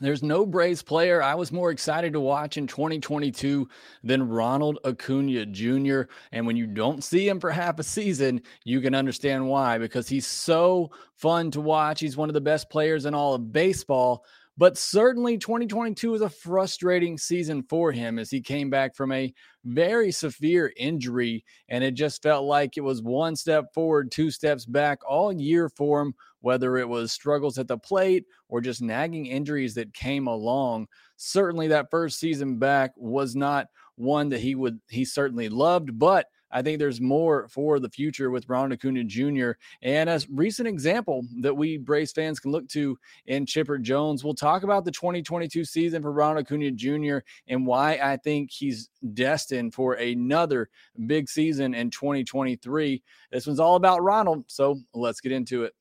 There's no Braves player I was more excited to watch in 2022 than Ronald Acuna Jr. And when you don't see him for half a season, you can understand why, because he's so fun to watch. He's one of the best players in all of baseball. But certainly 2022 was a frustrating season for him as he came back from a very severe injury. And it just felt like it was one step forward, two steps back all year for him, whether it was struggles at the plate or just nagging injuries that came along. Certainly that first season back was not one that he would he certainly loved, but I think there's more for the future with Ronald Acuna Jr. And a recent example that we Braves fans can look to in Chipper Jones. We'll talk about the 2022 season for Ronald Acuna Jr. and why I think he's destined for another big season in 2023. This one's all about Ronald, so let's get into it.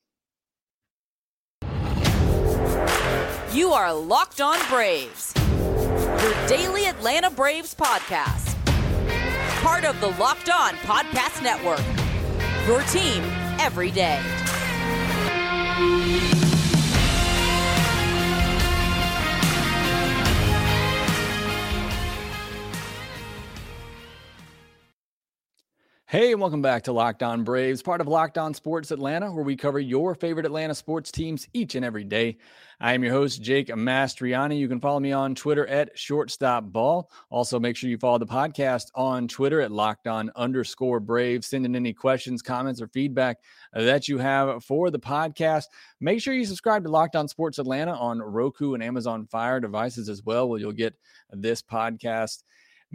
You are Locked On Braves, your daily Atlanta Braves podcast part of the Locked On Podcast Network. Your team every day. Hey, and welcome back to Locked On Braves, part of Locked On Sports Atlanta, where we cover your favorite Atlanta sports teams each and every day. I am your host, Jake Mastroianni. You can follow me on Twitter at shortstopball. Also, make sure you follow the podcast on Twitter at locked on underscore brave. Send in any questions, comments, or feedback that you have for the podcast. Make sure you subscribe to Locked On Sports Atlanta on Roku and Amazon Fire devices as well, where you'll get this podcast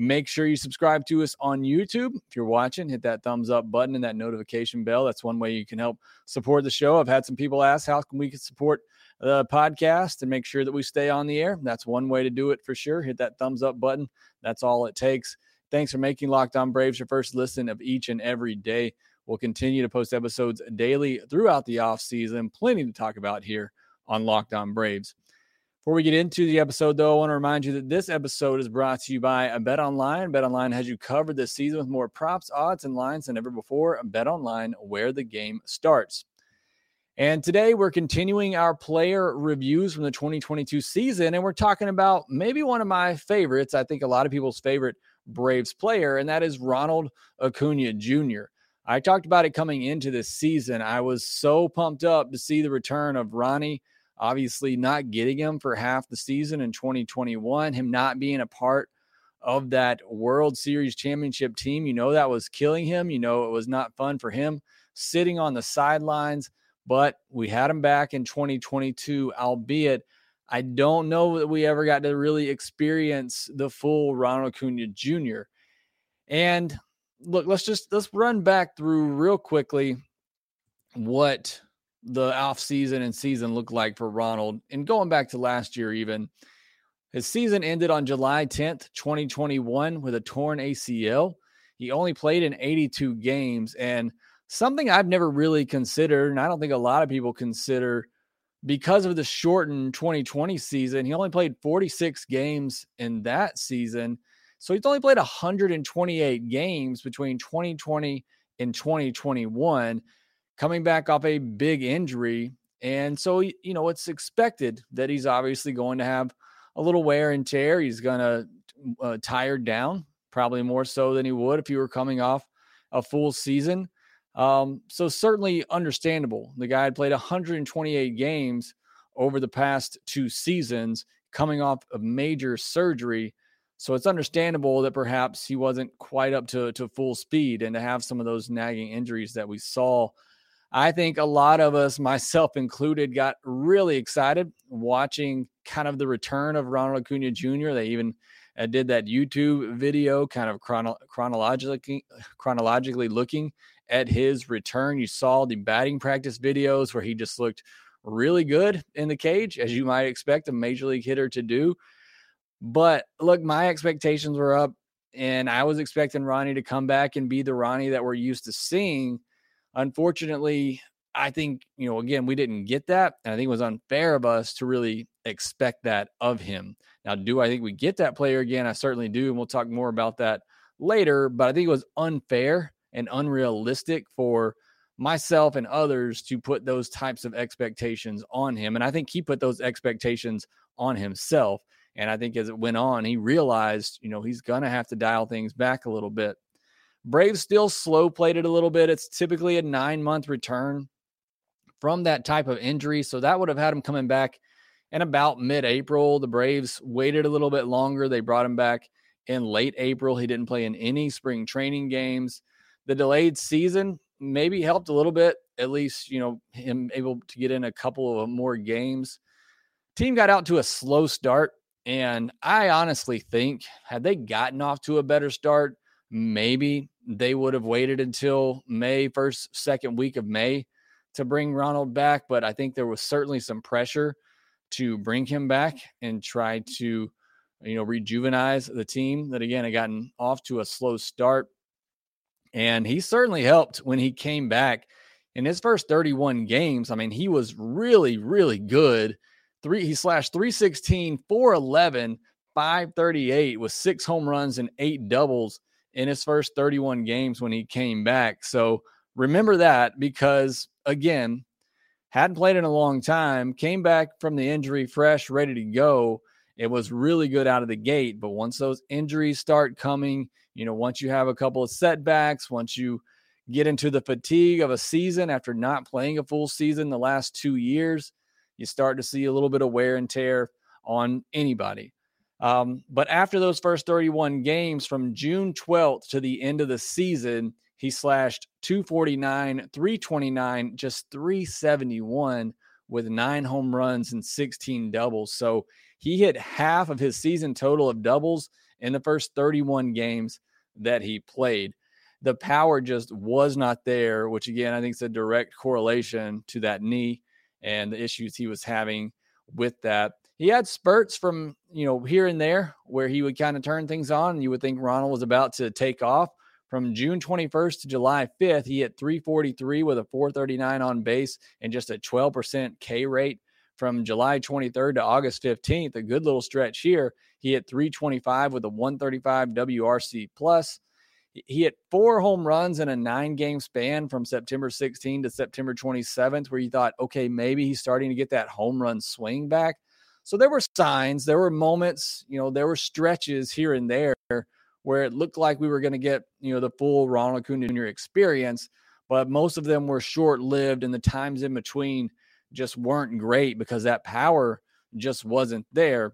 Make sure you subscribe to us on YouTube. If you're watching, hit that thumbs up button and that notification bell. That's one way you can help support the show. I've had some people ask how can we support the podcast and make sure that we stay on the air. That's one way to do it for sure. Hit that thumbs up button. That's all it takes. Thanks for making Locked On Braves your first listen of each and every day. We'll continue to post episodes daily throughout the off season. Plenty to talk about here on Locked On Braves. Before we get into the episode, though, I want to remind you that this episode is brought to you by Bet Online. Bet Online has you covered this season with more props, odds, and lines than ever before. Bet Online, where the game starts. And today we're continuing our player reviews from the 2022 season, and we're talking about maybe one of my favorites. I think a lot of people's favorite Braves player, and that is Ronald Acuna Jr. I talked about it coming into this season. I was so pumped up to see the return of Ronnie obviously not getting him for half the season in 2021, him not being a part of that World Series championship team. You know, that was killing him. You know, it was not fun for him sitting on the sidelines, but we had him back in 2022, albeit. I don't know that we ever got to really experience the full Ronald Acuna Jr. And look, let's just let's run back through real quickly what the off season and season looked like for Ronald. And going back to last year, even his season ended on July 10th, 2021, with a torn ACL. He only played in 82 games. And something I've never really considered, and I don't think a lot of people consider because of the shortened 2020 season, he only played 46 games in that season. So he's only played 128 games between 2020 and 2021 coming back off a big injury. And so, you know, it's expected that he's obviously going to have a little wear and tear. He's going to uh, tired down, probably more so than he would if he were coming off a full season. Um, so certainly understandable. The guy had played 128 games over the past two seasons, coming off a major surgery. So it's understandable that perhaps he wasn't quite up to, to full speed and to have some of those nagging injuries that we saw I think a lot of us, myself included, got really excited watching kind of the return of Ronald Acuna Jr. They even uh, did that YouTube video, kind of chrono- chronologically chronologically looking at his return. You saw the batting practice videos where he just looked really good in the cage, as you might expect a major league hitter to do. But look, my expectations were up, and I was expecting Ronnie to come back and be the Ronnie that we're used to seeing Unfortunately, I think, you know, again, we didn't get that. And I think it was unfair of us to really expect that of him. Now, do I think we get that player again? I certainly do. And we'll talk more about that later. But I think it was unfair and unrealistic for myself and others to put those types of expectations on him. And I think he put those expectations on himself. And I think as it went on, he realized, you know, he's going to have to dial things back a little bit. Braves still slow played it a little bit. It's typically a nine month return from that type of injury. So that would have had him coming back in about mid April. The Braves waited a little bit longer. They brought him back in late April. He didn't play in any spring training games. The delayed season maybe helped a little bit, at least, you know, him able to get in a couple of uh, more games. Team got out to a slow start. And I honestly think, had they gotten off to a better start, maybe they would have waited until May, first, second week of May to bring Ronald back. But I think there was certainly some pressure to bring him back and try to, you know, rejuvenize the team that again had gotten off to a slow start. And he certainly helped when he came back in his first 31 games. I mean, he was really, really good. Three, he slashed 316, 411, 538 with six home runs and eight doubles in his first 31 games when he came back. So remember that because, again, hadn't played in a long time, came back from the injury fresh, ready to go. It was really good out of the gate. But once those injuries start coming, you know, once you have a couple of setbacks, once you get into the fatigue of a season after not playing a full season the last two years, you start to see a little bit of wear and tear on anybody. Um, but after those first 31 games from June 12th to the end of the season, he slashed 249, 329, just 371 with nine home runs and 16 doubles. So he hit half of his season total of doubles in the first 31 games that he played. The power just was not there, which again, I think is a direct correlation to that knee and the issues he was having with that. He had spurts from, you know, here and there where he would kind of turn things on and you would think Ronald was about to take off. From June 21st to July 5th, he hit 343 with a 439 on base and just a 12% K rate. From July 23rd to August 15th, a good little stretch here. He hit 325 with a 135 WRC plus. He hit four home runs in a nine game span from September 16 to September 27th, where you thought, okay, maybe he's starting to get that home run swing back. So there were signs, there were moments, you know, there were stretches here and there where it looked like we were going to get, you know, the full Ronald Acuna Jr. experience, but most of them were short lived and the times in between just weren't great because that power just wasn't there.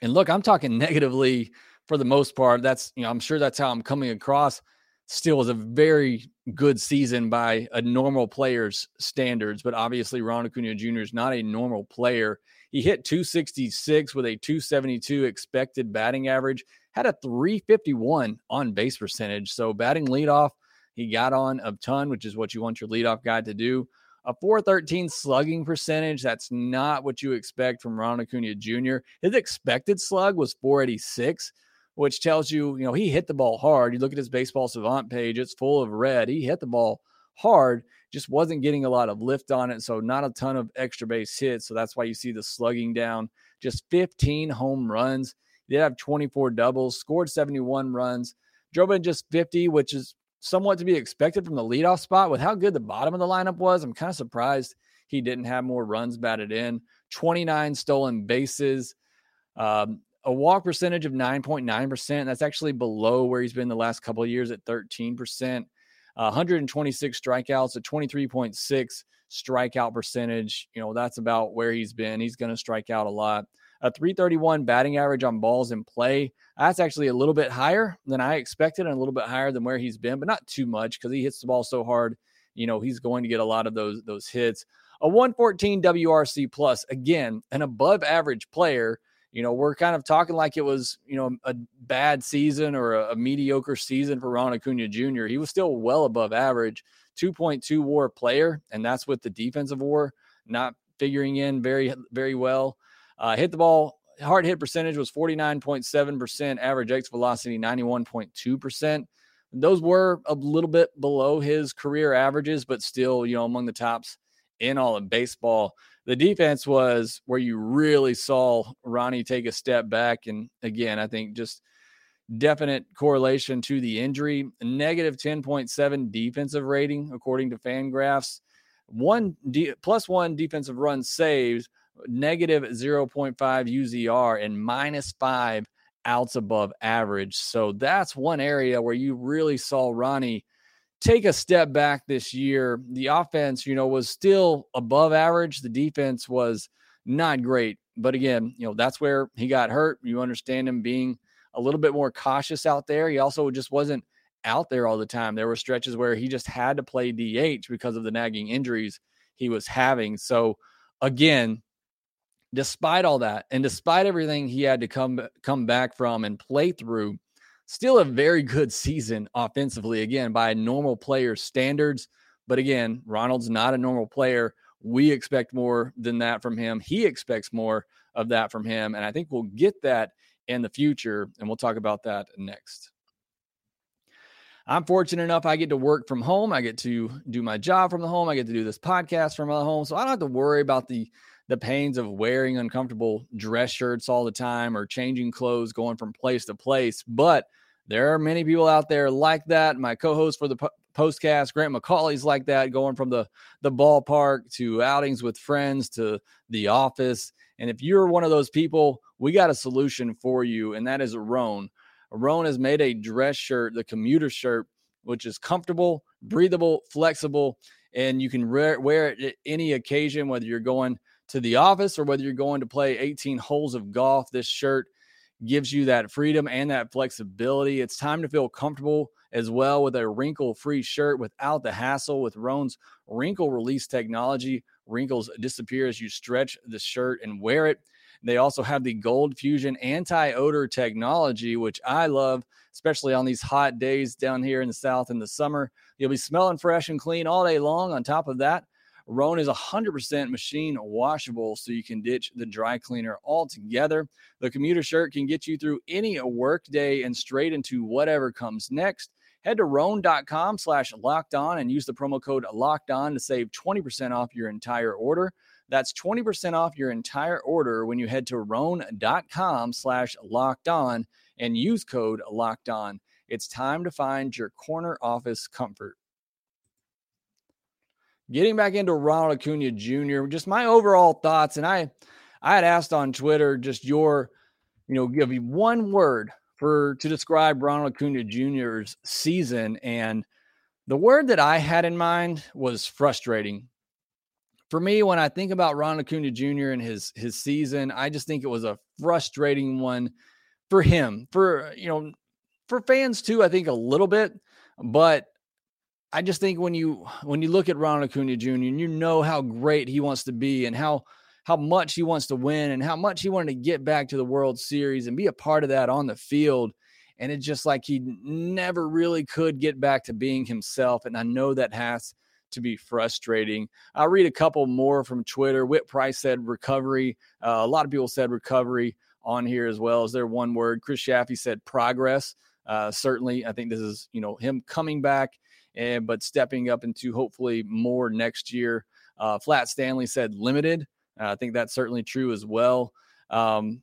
And look, I'm talking negatively for the most part. That's, you know, I'm sure that's how I'm coming across. Still was a very good season by a normal player's standards, but obviously Ron Acuna Jr. is not a normal player. He hit 266 with a 272 expected batting average had a 351 on base percentage. So batting leadoff, he got on a ton, which is what you want your leadoff guy to do. A 413 slugging percentage. That's not what you expect from Ron Acuna Jr. His expected slug was 486, which tells you, you know, he hit the ball hard. You look at his baseball savant page, it's full of red. He hit the ball hard, just wasn't getting a lot of lift on it. So, not a ton of extra base hits. So, that's why you see the slugging down. Just 15 home runs did have 24 doubles, scored 71 runs, drove in just 50, which is somewhat to be expected from the leadoff spot. With how good the bottom of the lineup was, I'm kind of surprised he didn't have more runs batted in. 29 stolen bases, um, a walk percentage of 9.9%. That's actually below where he's been the last couple of years at 13%. Uh, 126 strikeouts, a 23.6 strikeout percentage. You know, that's about where he's been. He's going to strike out a lot a 331 batting average on balls in play. That's actually a little bit higher than I expected and a little bit higher than where he's been, but not too much because he hits the ball so hard. You know, he's going to get a lot of those those hits. A 114 WRC plus, again, an above average player. You know, we're kind of talking like it was, you know, a bad season or a, a mediocre season for Ron Acuna Jr. He was still well above average, 2.2 war player, and that's with the defensive war not figuring in very, very well. Uh, hit the ball, hard hit percentage was 49.7%, average X velocity 91.2%. Those were a little bit below his career averages, but still, you know, among the tops in all of baseball. The defense was where you really saw Ronnie take a step back. And again, I think just definite correlation to the injury. Negative 10.7 defensive rating, according to Fangraphs. One plus one defensive run saves, negative 0.5 UZR, and minus five outs above average. So that's one area where you really saw Ronnie take a step back this year. The offense, you know, was still above average. The defense was not great. But again, you know, that's where he got hurt. You understand him being a little bit more cautious out there. He also just wasn't out there all the time. There were stretches where he just had to play DH because of the nagging injuries he was having. So again, despite all that and despite everything he had to come come back from and play through, still a very good season offensively again by normal player standards. But again, Ronald's not a normal player. We expect more than that from him. He expects more of that from him. And I think we'll get that in the future. And we'll talk about that next. I'm fortunate enough I get to work from home. I get to do my job from the home. I get to do this podcast from the home. So I don't have to worry about the the pains of wearing uncomfortable dress shirts all the time or changing clothes going from place to place. But there are many people out there like that. My co-host for the po- postcast, Grant McAuley's like that, going from the the ballpark to outings with friends to the office. And if you're one of those people, we got a solution for you, and that is Rhone. Rhone has made a dress shirt, the commuter shirt, which is comfortable, breathable, flexible, and you can wear it at any occasion, whether you're going to the office or whether you're going to play 18 holes of golf. This shirt gives you that freedom and that flexibility. It's time to feel comfortable as well with a wrinkle free shirt without the hassle with Rhone's wrinkle release technology. Wrinkles disappear as you stretch the shirt and wear it. They also have the Gold Fusion anti odor technology, which I love, especially on these hot days down here in the South in the summer. You'll be smelling fresh and clean all day long. On top of that, Rhone is 100% machine washable, so you can ditch the dry cleaner altogether. The commuter shirt can get you through any work day and straight into whatever comes next. Head to rhone.com slash locked on and use the promo code locked on to save 20% off your entire order. That's 20% off your entire order when you head to rhone.com slash locked on and use code locked on. It's time to find your corner office comfort. Getting back into Ronald Acuna Jr., just my overall thoughts, and I I had asked on Twitter just your, you know, give you one word for to describe Ronald Acuna Jr.'s season. And the word that I had in mind was frustrating. For me, when I think about Ronald Acuna Jr. and his his season, I just think it was a frustrating one for him. For you know, for fans too, I think a little bit. But I just think when you when you look at Ronald Acuna Jr. and you know how great he wants to be and how how much he wants to win and how much he wanted to get back to the World Series and be a part of that on the field. And it's just like he never really could get back to being himself. And I know that has to be frustrating. I'll read a couple more from Twitter. Whit Price said recovery. Uh, a lot of people said recovery on here as well. Is there one word? Chris Shaffy said progress. Uh, certainly, I think this is you know him coming back and but stepping up into hopefully more next year. Uh, Flat Stanley said limited. Uh, I think that's certainly true as well. Um,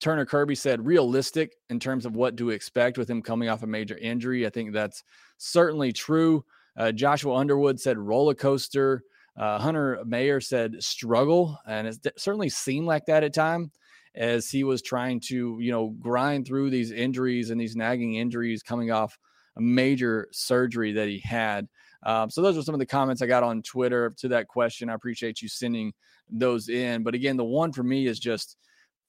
Turner Kirby said realistic in terms of what to expect with him coming off a major injury. I think that's certainly true. Uh, Joshua Underwood said roller coaster. Uh, Hunter Mayer said struggle, and it certainly seemed like that at time as he was trying to, you know, grind through these injuries and these nagging injuries coming off major surgery that he had. Um, so those are some of the comments I got on Twitter to that question. I appreciate you sending those in. But again, the one for me is just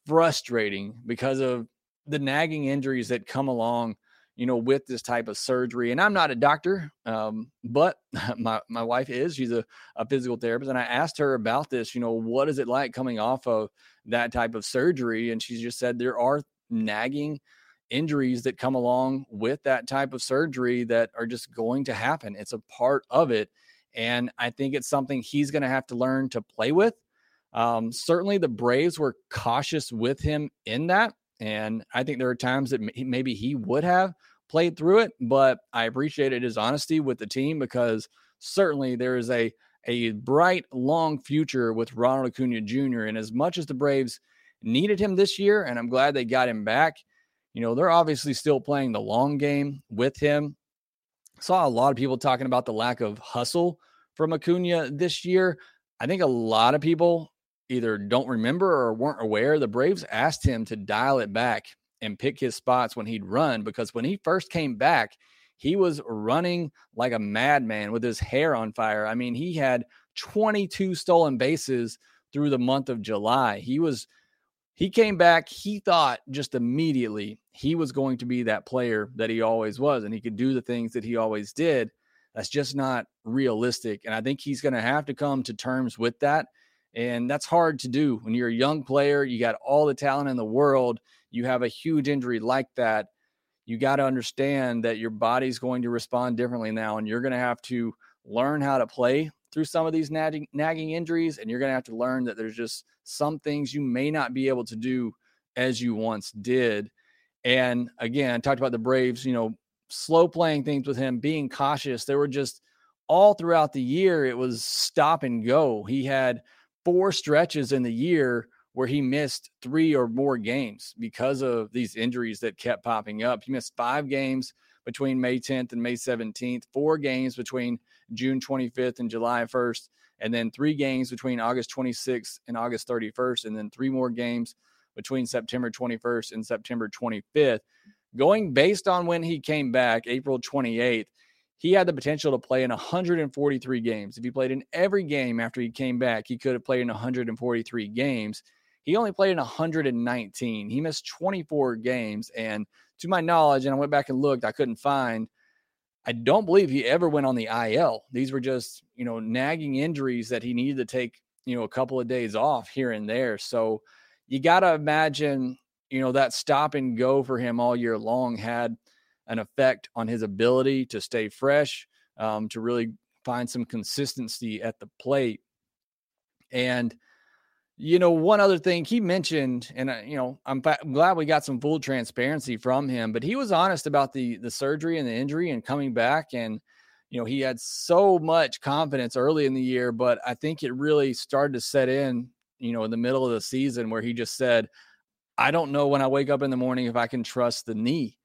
frustrating because of the nagging injuries that come along, you know, with this type of surgery. And I'm not a doctor, um, but my, my wife is. She's a, a physical therapist. And I asked her about this, you know, what is it like coming off of that type of surgery? And she just said there are nagging injuries that come along with that type of surgery that are just going to happen. It's a part of it. And I think it's something he's going to have to learn to play with. Um, certainly, the Braves were cautious with him in that. And I think there are times that maybe he would have played through it, but I appreciated his honesty with the team because certainly there is a, a bright, long future with Ronald Acuna Jr. And as much as the Braves needed him this year, and I'm glad they got him back, you know, they're obviously still playing the long game with him. Saw a lot of people talking about the lack of hustle from Acuna this year. I think a lot of people either don't remember or weren't aware. The Braves asked him to dial it back and pick his spots when he'd run because when he first came back, he was running like a madman with his hair on fire. I mean, he had 22 stolen bases through the month of July. He was he came back, he thought just immediately he was going to be that player that he always was and he could do the things that he always did. That's just not realistic and I think he's going to have to come to terms with that. And that's hard to do when you're a young player, you got all the talent in the world, you have a huge injury like that you got to understand that your body's going to respond differently now, and you're going to have to learn how to play through some of these nagging, nagging injuries, and you're going to have to learn that there's just some things you may not be able to do as you once did. And again, I talked about the Braves, you know, slow playing things with him, being cautious. There were just all throughout the year, it was stop and go. He had four stretches in the year where he missed three or more games because of these injuries that kept popping up. He missed five games between May 10th and May 17th, four games between June 25th and July 1st, and then three games between August 26th and August 31st, and then three more games between September 21st and September 25th. Going based on when he came back, April 28th, he had the potential to play in 143 games. If he played in every game after he came back, he could have played in 143 games. He only played in 119. He missed 24 games. And to my knowledge, and I went back and looked, I couldn't find, I don't believe he ever went on the IL. These were just, you know, nagging injuries that he needed to take, you know, a couple of days off here and there. So you got to imagine, you know, that stop and go for him all year long had an effect on his ability to stay fresh, um, to really find some consistency at the plate. And you know, one other thing he mentioned, and uh, you know, I'm, fa- I'm, glad we got some full transparency from him. But he was honest about the the surgery and the injury and coming back, and you know, he had so much confidence early in the year, but I think it really started to set in, you know, in the middle of the season where he just said, "I don't know when I wake up in the morning if I can trust the knee,"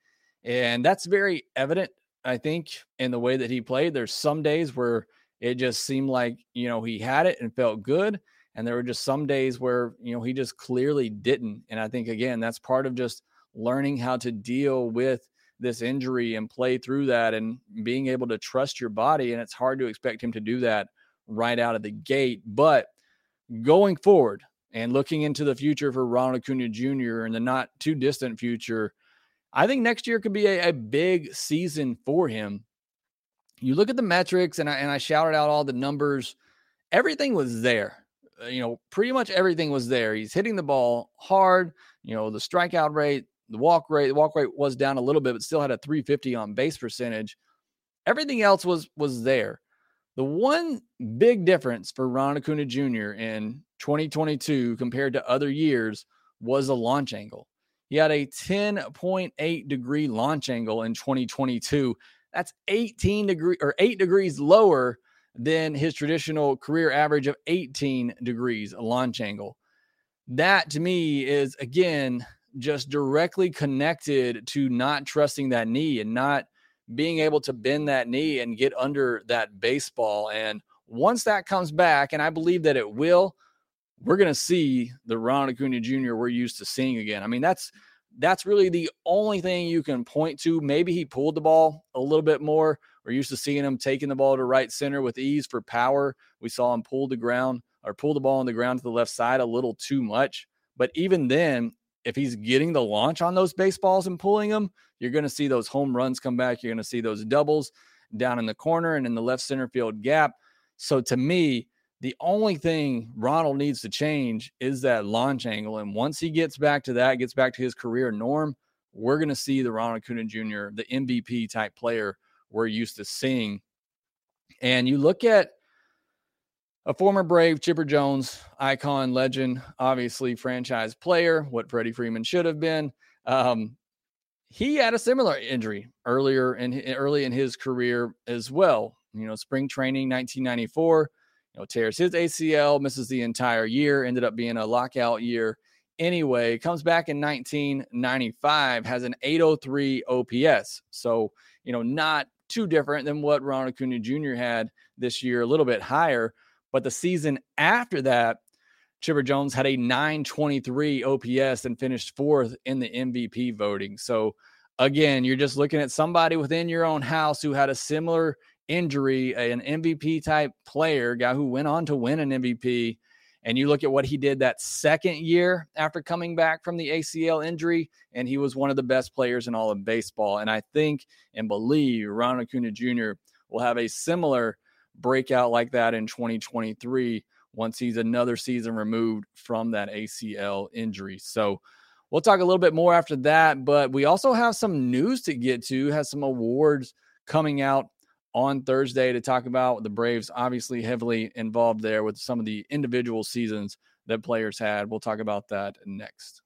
and that's very evident, I think, in the way that he played. There's some days where it just seemed like you know he had it and felt good and there were just some days where, you know, he just clearly didn't. And I think, again, that's part of just learning how to deal with this injury and play through that and being able to trust your body. And it's hard to expect him to do that right out of the gate. But going forward and looking into the future for Ronald Acuna Jr. in the not too distant future, I think next year could be a, a big season for him. You look at the metrics, and I, and I shouted out all the numbers. Everything was there Uh, you know, pretty much everything was there. He's hitting the ball hard. You know, the strikeout rate, the walk rate, the walk rate was down a little bit, but still had a 350 on base percentage. Everything else was was there. The one big difference for Ron Acuna Jr. in 2022 compared to other years was the launch angle. He had a 10.8 degree launch angle in 2022. That's 18 degree or 8 degrees lower than his traditional career average of 18 degrees launch angle. That to me is again just directly connected to not trusting that knee and not being able to bend that knee and get under that baseball. And once that comes back, and I believe that it will, we're going to see the Ron Acuna Jr. we're used to seeing again. I mean, that's that's really the only thing you can point to. Maybe he pulled the ball a little bit more. We're used to seeing him taking the ball to right center with ease for power. We saw him pull the ground or pull the ball on the ground to the left side a little too much. But even then, if he's getting the launch on those baseballs and pulling them, you're going to see those home runs come back. You're going to see those doubles down in the corner and in the left center field gap. So to me, the only thing Ronald needs to change is that launch angle. And once he gets back to that, gets back to his career norm, we're going to see the Ronald Acuna Jr., the MVP type player we're used to seeing. And you look at a former Brave, Chipper Jones, icon, legend, obviously franchise player, what Freddie Freeman should have been. Um, he had a similar injury earlier in early in his career as well. You know, spring training 1994, you know, tears his ACL, misses the entire year, ended up being a lockout year anyway. Comes back in 1995, has an 803 OPS. So, you know, not too different than what Ronald Acuna Jr. had this year, a little bit higher. But the season after that, Chipper Jones had a 923 OPS and finished fourth in the MVP voting. So, again, you're just looking at somebody within your own house who had a similar injury, an MVP type player, guy who went on to win an MVP. And you look at what he did that second year after coming back from the ACL injury, and he was one of the best players in all of baseball. And I think and believe Ronald Acuna Jr. will have a similar breakout like that in 2023 once he's another season removed from that ACL injury. So we'll talk a little bit more after that, but we also have some news to get to, has some awards coming out on Thursday to talk about the Braves obviously heavily involved there with some of the individual seasons that players had. We'll talk about that next.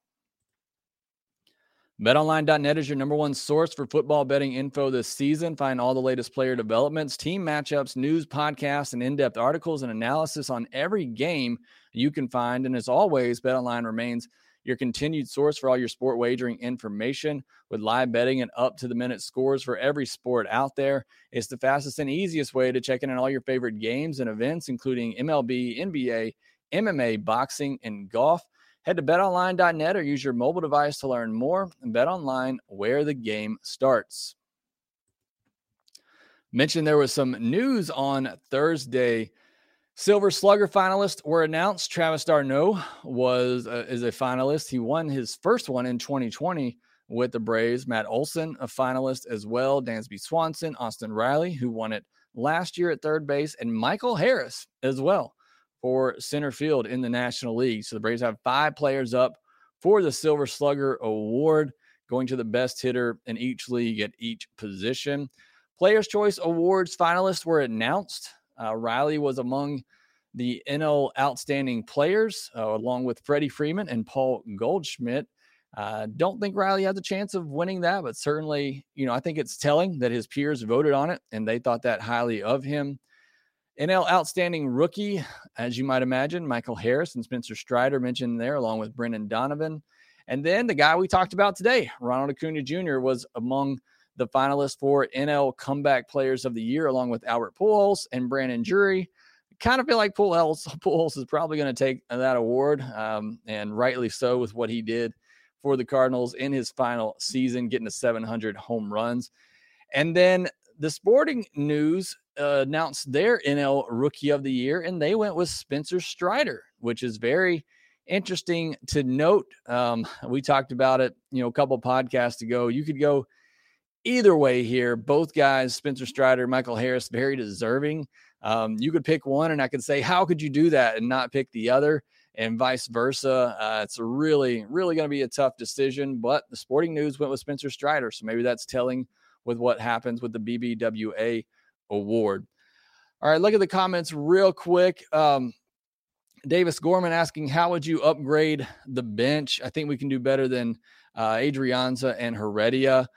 BetOnline.net is your number one source for football betting info this season. Find all the latest player developments, team matchups, news, podcasts, and in depth articles and analysis on every game you can find. And as always, BetOnline remains your continued source for all your sport wagering information with live betting and up to the minute scores for every sport out there. It's the fastest and easiest way to check in on all your favorite games and events, including MLB, NBA, MMA, boxing, and golf. Head to betonline.net or use your mobile device to learn more and bet online where the game starts. Mentioned there was some news on Thursday. Silver Slugger finalists were announced. Travis d'Arnaud was uh, is a finalist. He won his first one in 2020 with the Braves. Matt Olson, a finalist as well. Dansby Swanson, Austin Riley, who won it last year at third base, and Michael Harris as well for center field in the National League. So the Braves have five players up for the Silver Slugger Award, going to the best hitter in each league at each position. Players' Choice Awards finalists were announced. Uh, Riley was among the NL Outstanding Players, uh, along with Freddie Freeman and Paul Goldschmidt. Uh, don't think Riley has a chance of winning that, but certainly, you know, I think it's telling that his peers voted on it and they thought that highly of him. NL Outstanding Rookie, as you might imagine, Michael Harris and Spencer Strider mentioned there, along with Brendan Donovan. And then the guy we talked about today, Ronald Acuna Jr., was among the finalists for NL Comeback Players of the Year, along with Albert Pujols and Brandon Drury. Kind of feel like Pujols, Pujols is probably going to take that award, um, and rightly so with what he did for the Cardinals in his final season, getting to 700 home runs. And then the Sporting News uh, announced their NL Rookie of the Year, and they went with Spencer Strider, which is very interesting to note. Um, we talked about it, you know, a couple podcasts ago. You could go either way here. Both guys, Spencer Strider, Michael Harris, very deserving. Um, you could pick one, and I could say, how could you do that and not pick the other, and vice versa? Uh, it's really, really going to be a tough decision. But the Sporting News went with Spencer Strider, so maybe that's telling with what happens with the BBWA award. All right, look at the comments real quick. Um, Davis Gorman asking, how would you upgrade the bench? I think we can do better than uh, Adrianza and Heredia.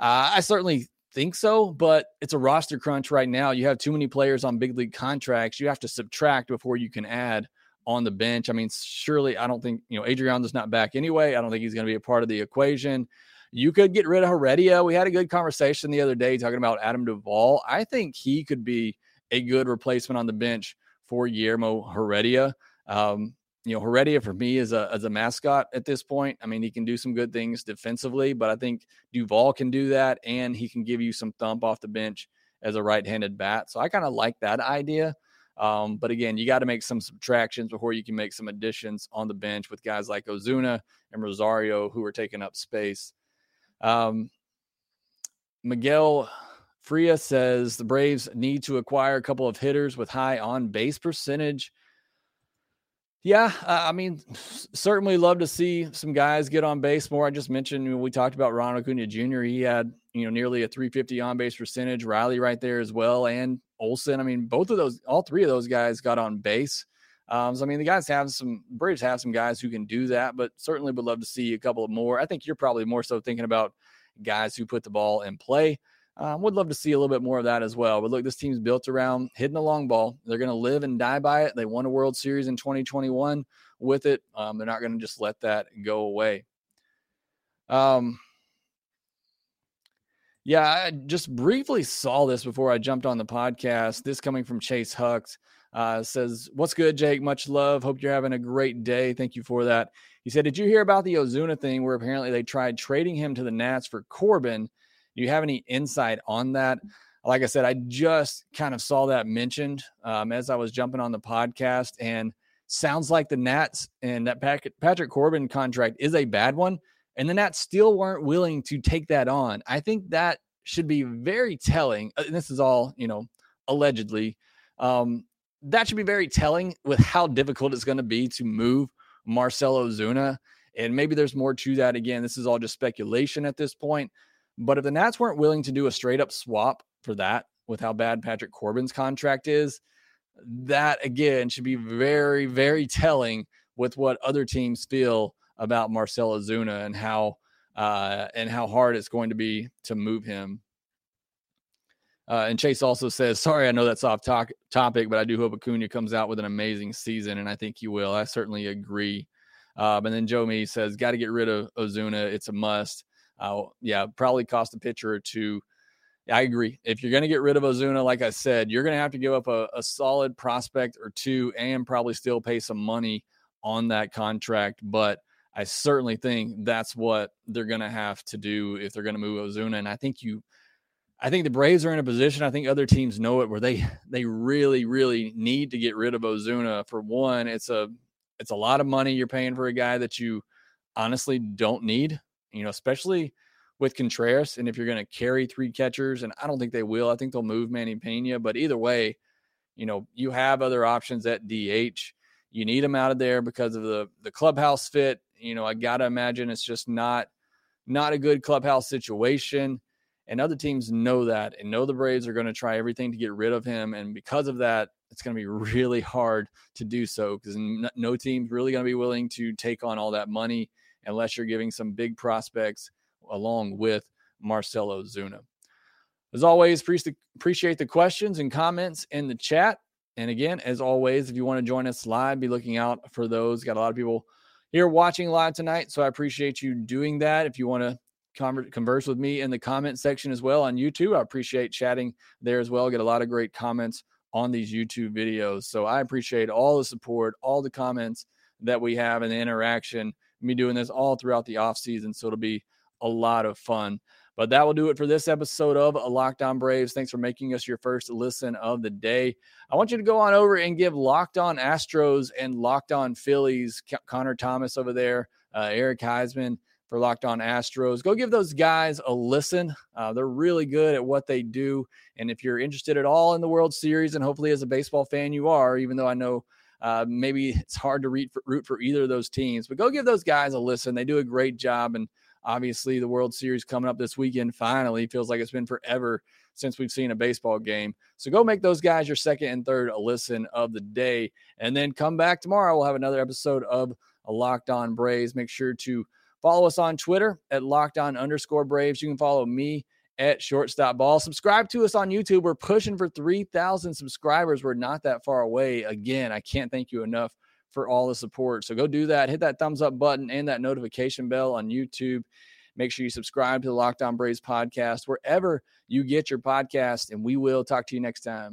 Uh, I certainly think so, but it's a roster crunch right now. You have too many players on big league contracts. You have to subtract before you can add on the bench. I mean, surely I don't think, you know, Adrianza's not back anyway. I don't think he's going to be a part of the equation. You could get rid of Heredia. We had a good conversation the other day talking about Adam Duvall. I think he could be a good replacement on the bench for Guillermo Heredia. Um, you know, Heredia for me is a as a mascot at this point. I mean, he can do some good things defensively, but I think Duvall can do that, and he can give you some thump off the bench as a right-handed bat. So I kind of like that idea. Um, but again, you got to make some subtractions before you can make some additions on the bench with guys like Ozuna and Rosario who are taking up space. Um, Miguel Fria says the Braves need to acquire a couple of hitters with high on base percentage. Yeah, I mean, certainly love to see some guys get on base more. I just mentioned we talked about Ronald Acuna Jr. He had you know nearly a 350 on base percentage. Riley right there as well, and Olson. I mean, both of those, all three of those guys got on base. Um, so I mean, the guys have some Braves have some guys who can do that, but certainly would love to see a couple of more. I think you're probably more so thinking about guys who put the ball in play. Um, would love to see a little bit more of that as well. But look, this team's built around hitting the long ball. They're going to live and die by it. They won a World Series in 2021 with it. Um, they're not going to just let that go away. Um, yeah, I just briefly saw this before I jumped on the podcast. This coming from Chase Hucks uh, says, What's good, Jake? Much love. Hope you're having a great day. Thank you for that. He said, Did you hear about the Ozuna thing where apparently they tried trading him to the Nats for Corbin? Do you have any insight on that? Like I said, I just kind of saw that mentioned um, as I was jumping on the podcast, and sounds like the Nats and that Patrick Corbin contract is a bad one and the Nats still weren't willing to take that on. I think that should be very telling. Uh, and this is all, you know, allegedly. Um, that should be very telling with how difficult it's going to be to move Marcell Ozuna. And maybe there's more to that. Again, this is all just speculation at this point. But if the Nats weren't willing to do a straight up swap for that with how bad Patrick Corbin's contract is, that again should be very, very telling with what other teams feel about Marcell Ozuna and how uh, and how hard it's going to be to move him. Uh, and Chase also says, "Sorry, I know that's off to- topic, but I do hope Acuna comes out with an amazing season, and I think he will. I certainly agree." Um, and then Joe Me says, "Got to get rid of Ozuna. It's a must." Uh, yeah, probably cost a pitcher or two. I agree. If you're going to get rid of Ozuna, like I said, you're going to have to give up a, a solid prospect or two, and probably still pay some money on that contract. But I certainly think that's what they're going to have to do if they're going to move Ozuna. And I think you, I think the Braves are in a position. I think other teams know it where they they really really need to get rid of Ozuna. For one, it's a it's a lot of money you're paying for a guy that you honestly don't need. You know, especially with Contreras. And if you're going to carry three catchers, and I don't think they will. I think they'll move Manny Pina. But either way, you know, you have other options at DH. You need him out of there because of the the clubhouse fit you know, I gotta imagine it's just not not a good clubhouse situation. And other teams know that and know the Braves are going to try everything to get rid of him. And because of that, it's going to be really hard to do so because no team's really going to be willing to take on all that money unless you're giving some big prospects along with Marcell Ozuna. As always, appreciate the questions and comments in the chat. And again, as always, if you want to join us live, be looking out for those. Got a lot of people here watching live tonight. So I appreciate you doing that. If you want to converse with me in the comment section as well on YouTube, I appreciate chatting there as well. Get a lot of great comments on these YouTube videos. So I appreciate all the support, all the comments that we have and the interaction. Me doing this all throughout the off season, so it'll be a lot of fun. But that will do it for this episode of Locked On Braves. Thanks for making us your first listen of the day. I want you to go on over and give Locked On Astros and Locked On Phillies, Connor Thomas over there, uh, Eric Huysman for Locked On Astros. Go give those guys a listen. Uh, they're really good at what they do. And if you're interested at all in the World Series, and hopefully as a baseball fan you are, even though I know uh, maybe it's hard to root for, root for either of those teams, but go give those guys a listen. They do a great job. And Obviously, the World Series coming up this weekend finally feels like it's been forever since we've seen a baseball game. So go make those guys your second and third listen of the day. And then come back tomorrow. We'll have another episode of a Locked On Braves. Make sure to follow us on Twitter at Locked On underscore Braves. You can follow me at Shortstop Ball. Subscribe to us on YouTube. We're pushing for 3,000 subscribers. We're not that far away. Again, I can't thank you enough for all the support. So go do that. Hit that thumbs up button and that notification bell on YouTube. Make sure you subscribe to the Locked On Braves podcast wherever you get your podcast, and we will talk to you next time.